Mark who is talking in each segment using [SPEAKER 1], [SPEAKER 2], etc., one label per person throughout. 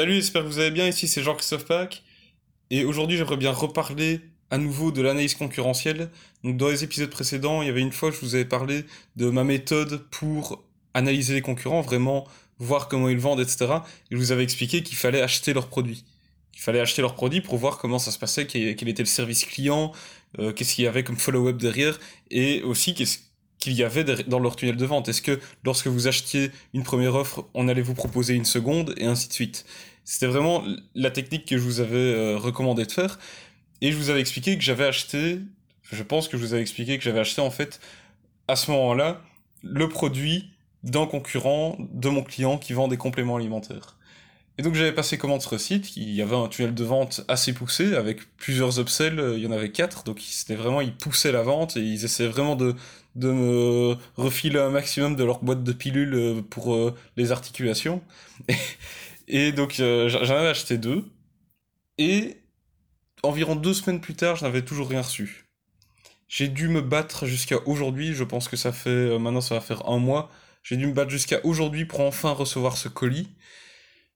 [SPEAKER 1] Salut, j'espère que vous allez bien. Ici, c'est Jean-Christophe Pack. Et aujourd'hui, j'aimerais bien reparler à nouveau de l'analyse concurrentielle. Dans les épisodes précédents, il y avait une fois, je vous avais parlé de ma méthode pour analyser les concurrents, vraiment voir comment ils vendent, etc. Et je vous avais expliqué qu'il fallait acheter leurs produits. Il fallait acheter leurs produits pour voir comment ça se passait, quel était le service client, euh, qu'est-ce qu'il y avait comme follow-up derrière, et aussi qu'est-ce qu'il y avait dans leur tunnel de vente. Est-ce que lorsque vous achetiez une première offre, on allait vous proposer une seconde, et ainsi de suite. C'était vraiment la technique que je vous avais euh, recommandé de faire. Et je vous avais expliqué que j'avais acheté, je pense que je vous avais expliqué que j'avais acheté en fait, à ce moment-là, le produit d'un concurrent de mon client qui vend des compléments alimentaires. Et donc j'avais passé commande sur le site, il y avait un tunnel de vente assez poussé, avec plusieurs upsells, euh, il y en avait quatre, donc c'était vraiment, ils poussaient la vente et ils essayaient vraiment de, de me refiler un maximum de leur boîte de pilules euh, pour les articulations. Donc j'en avais acheté deux, et environ deux semaines plus tard, je n'avais toujours rien reçu. J'ai dû me battre jusqu'à aujourd'hui, je pense que ça fait, maintenant ça va faire un mois, j'ai dû me battre jusqu'à aujourd'hui pour enfin recevoir ce colis.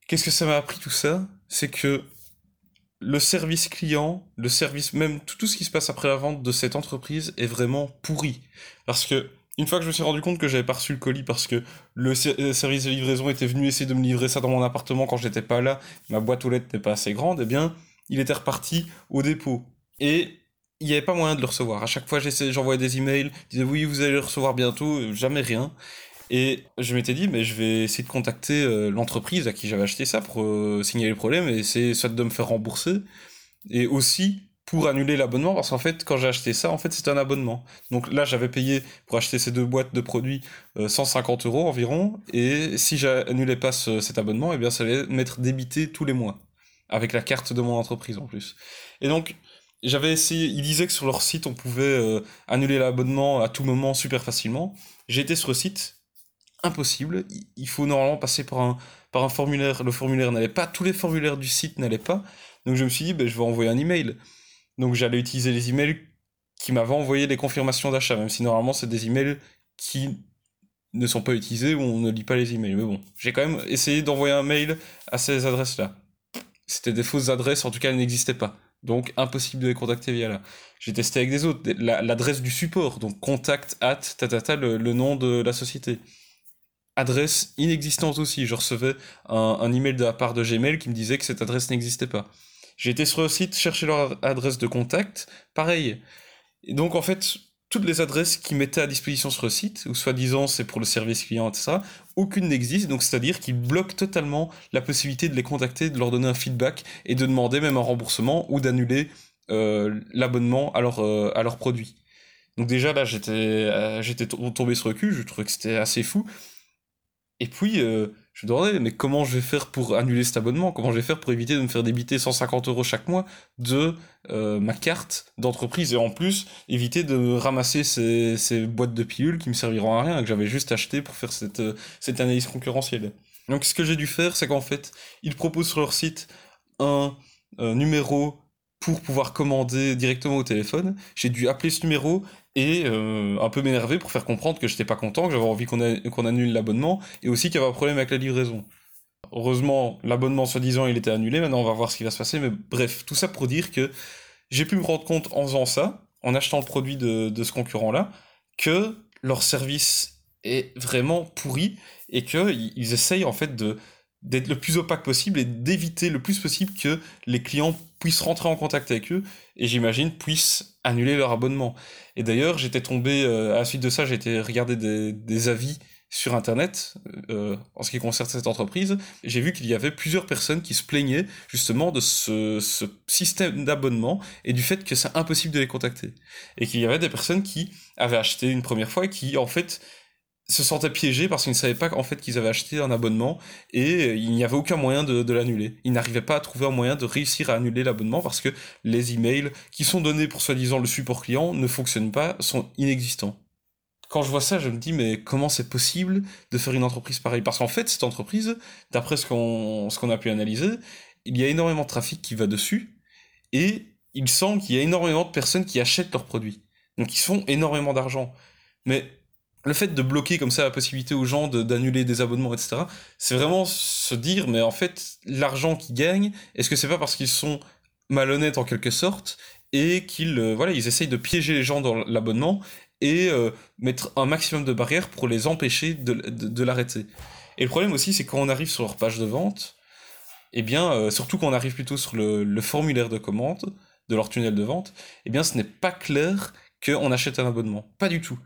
[SPEAKER 1] Qu'est-ce que ça m'a appris tout ça? C'est que le service client, le service même, tout, ce qui se passe après la vente de cette entreprise est vraiment pourri. Parce que une fois que je me suis rendu compte que j'avais pas reçu le colis parce que le euh, service de livraison était venu essayer de me livrer ça dans mon appartement quand j'étais pas là, ma boîte aux lettres n'était pas assez grande, eh bien, il était reparti au dépôt. Et il n'y avait pas moyen de le recevoir. À chaque fois, j'envoyais des emails, je disais oui, vous allez le recevoir bientôt, jamais rien. Et je m'étais dit, mais je vais essayer de contacter euh, l'entreprise à qui j'avais acheté ça pour euh, signaler le problème et essayer soit de me faire rembourser et aussi pour annuler l'abonnement parce qu'en fait, quand j'ai acheté ça, en fait, c'était un abonnement. Donc là, j'avais payé pour acheter ces deux boîtes de produits 150 euh, euros environ et si j'annulais pas cet abonnement, et eh bien, ça allait m'être débité tous les mois avec la carte de mon entreprise en plus. Et donc, j'avais essayé, ils disaient que sur leur site, on pouvait annuler l'abonnement à tout moment super facilement. J'ai été sur le site, impossible. Il faut normalement passer par un, par un formulaire. Le formulaire n'allait pas, tous les formulaires du site n'allaient pas. Donc je me suis dit, ben, je vais envoyer un email. Donc j'allais utiliser les emails qui m'avaient envoyé les confirmations d'achat, même si normalement c'est des emails qui ne sont pas utilisés ou on ne lit pas les emails. Mais bon, j'ai quand même essayé d'envoyer un mail à ces adresses-là. C'était des fausses adresses, en tout cas elles n'existaient pas. Donc impossible de les contacter via là. J'ai testé avec des autres, l'adresse du support, donc contact at tatata, le, nom de la société adresse inexistante aussi. Je recevais un, email de la part de Gmail qui me disait que cette adresse n'existait pas. J'ai été sur le site chercher leur adresse de contact, pareil. Donc en fait, toutes les adresses qui mettaient à disposition sur le site, ou soi-disant c'est pour le service client, etc., aucune n'existe, donc c'est-à-dire qu'ils bloquent totalement la possibilité de les contacter, de leur donner un feedback et de demander même un remboursement ou d'annuler euh, l'abonnement à leur, euh, à leur produit. Donc déjà là j'étais euh, j'étais tombé sur le cul, je trouvais que c'était assez fou. Et puis, je me demandais, mais comment je vais faire pour annuler cet abonnement? Comment je vais faire pour éviter de me faire débiter 150 euros chaque mois de euh, ma carte d'entreprise et en plus éviter de ramasser ces, boîtes de pilules qui me serviront à rien, que j'avais juste acheté pour faire cette, euh, cette analyse concurrentielle. Donc, ce que j'ai dû faire, c'est qu'en fait, ils proposent sur leur site un numéro pour pouvoir commander directement au téléphone. J'ai dû appeler ce numéro et euh, un peu m'énerver pour faire comprendre que j'étais pas content, que j'avais envie qu'on annule l'abonnement et aussi qu'il y avait un problème avec la livraison. Heureusement, l'abonnement soi-disant il était annulé, maintenant on va voir ce qui va se passer, mais bref, tout ça pour dire que j'ai pu me rendre compte en faisant ça, en achetant le produit de, de ce concurrent-là, que leur service est vraiment pourri et qu'ils essayent en fait de d'être le plus opaque possible et d'éviter le plus possible que les clients puissent rentrer en contact avec eux et j'imagine puissent annuler leur abonnement. Et d'ailleurs, j'étais tombé, euh, à la suite de ça, j'ai été regarder des, avis sur Internet euh, en ce qui concerne cette entreprise. J'ai vu qu'il y avait plusieurs personnes qui se plaignaient justement de ce, ce système d'abonnement et du fait que c'est impossible de les contacter. Et qu'il y avait des personnes qui avaient acheté une première fois et qui, en fait, se sentaient piégés parce qu'ils ne savaient pas en fait qu'ils avaient acheté un abonnement et il n'y avait aucun moyen de, de l'annuler. Ils n'arrivaient pas à trouver un moyen de réussir à annuler l'abonnement parce que les emails qui sont donnés pour soi-disant le support client ne fonctionnent pas, sont inexistants. Quand je vois ça, je me dis mais comment c'est possible de faire une entreprise pareille? Parce qu'en fait, cette entreprise, d'après ce qu'on qu'on a pu analyser, il y a énormément de trafic qui va dessus et il semble qu'il y a énormément de personnes qui achètent leurs produits. Donc ils font énormément d'argent. Mais le fait de bloquer comme ça la possibilité aux gens d'annuler des abonnements, etc., c'est vraiment se dire, mais en fait, l'argent qu'ils gagnent, est-ce que c'est pas parce qu'ils sont malhonnêtes en quelque sorte et qu'ils euh, voilà, ils essayent de piéger les gens dans l'abonnement et euh, mettre un maximum de barrières pour les empêcher de, l'arrêter. Et le problème aussi, c'est quand on arrive sur leur page de vente, eh bien, euh, surtout quand on arrive plutôt sur le, le, formulaire de commande de leur tunnel de vente, eh bien, ce n'est pas clair qu'on achète un abonnement. Pas du tout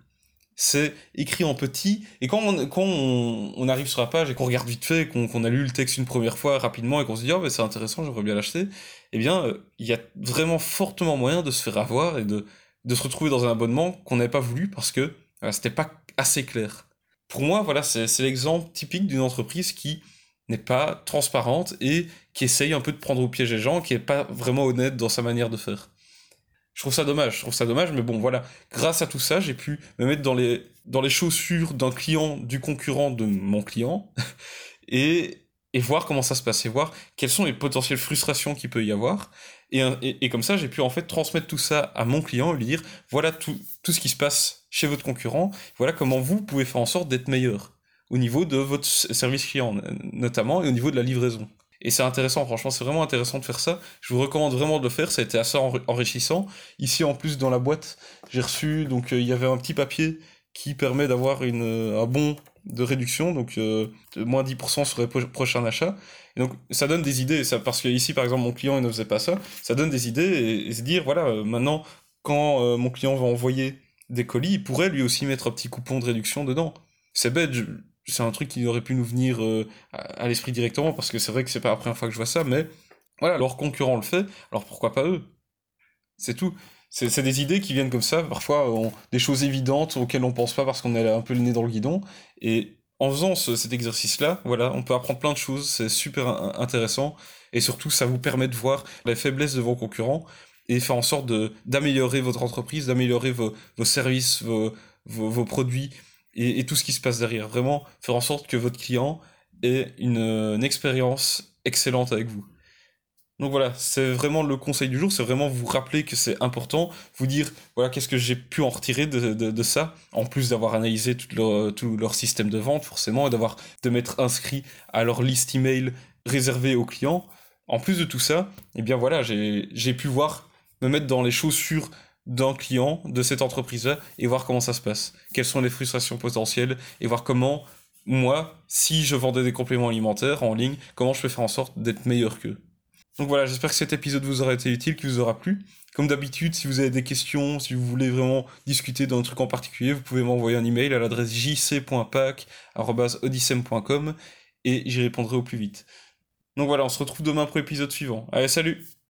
[SPEAKER 1] c'est écrit en petit. Et quand on, quand on, arrive sur la page et qu'on regarde vite fait, qu'on a lu le texte une première fois rapidement et qu'on se dit, oh, c'est intéressant, j'aimerais bien l'acheter, eh bien, euh, il y a vraiment fortement moyen de se faire avoir et de, de se retrouver dans un abonnement qu'on n'avait pas voulu parce que voilà, c'était pas assez clair. Pour moi, voilà, c'est l'exemple typique d'une entreprise qui n'est pas transparente et qui essaye un peu de prendre au piège les gens, qui n'est pas vraiment honnête dans sa manière de faire je trouve ça dommage, je trouve ça dommage, mais bon, voilà. Grâce à tout ça, j'ai pu me mettre dans les, dans les chaussures d'un client, du concurrent de mon client, et, et voir comment ça se passe, et voir quelles sont les potentielles frustrations qu'il peut y avoir. Et, et, comme ça, j'ai pu en fait transmettre tout ça à mon client et lui dire, voilà tout, tout ce qui se passe chez votre concurrent, voilà comment vous pouvez faire en sorte d'être meilleur au niveau de votre service client, notamment, et au niveau de la livraison. Et c'est intéressant, franchement, c'est vraiment intéressant de faire ça. Je vous recommande vraiment de le faire, ça a été assez enrichissant. Ici, en plus, dans la boîte, j'ai reçu, donc euh, il y avait un petit papier qui permet d'avoir euh, un bon de réduction, donc euh, moins 10% sur les prochains achats. Et donc ça donne des idées, ça, parce que ici, par exemple, mon client il ne faisait pas ça, ça donne des idées et, se dire, voilà, maintenant, quand mon client va envoyer des colis, il pourrait lui aussi mettre un petit coupon de réduction dedans. C'est bête, c'est un truc qui aurait pu nous venir euh, à, l'esprit directement, parce que c'est vrai que c'est pas la première fois que je vois ça, mais voilà, leur concurrent le fait, alors pourquoi pas eux? C'est tout. C'est des idées qui viennent comme ça, parfois des choses évidentes auxquelles on pense pas parce qu'on est un peu le nez dans le guidon, et en faisant cet exercice-là, voilà, on peut apprendre plein de choses, c'est super intéressant, et surtout ça vous permet de voir la faiblesse de vos concurrents, et faire en sorte d'améliorer votre entreprise, d'améliorer vos, services, vos, vos produits, et, tout ce qui se passe derrière. Vraiment faire en sorte que votre client ait une, expérience excellente avec vous. Donc voilà, c'est vraiment le conseil du jour, c'est vraiment vous rappeler que c'est important, vous dire, voilà, qu'est-ce que j'ai pu en retirer de, de, ça, en plus d'avoir analysé tout leur, tout leur système de vente, forcément, et d'avoir, de m'être inscrit à leur liste email réservée aux clients. En plus de tout ça, eh bien voilà, j'ai pu voir, me mettre dans les chaussures d'un client de cette entreprise-là et voir comment ça se passe. Quelles sont les frustrations potentielles et voir comment, moi, si je vendais des compléments alimentaires en ligne, comment je peux faire en sorte d'être meilleur qu'eux. Donc voilà, j'espère que cet épisode vous aura été utile, qu'il vous aura plu. Comme d'habitude, si vous avez des questions, si vous voulez vraiment discuter d'un truc en particulier, vous pouvez m'envoyer un email à l'adresse jc.pac.odyssem.com et j'y répondrai au plus vite. Donc voilà, on se retrouve demain pour l'épisode suivant. Allez, salut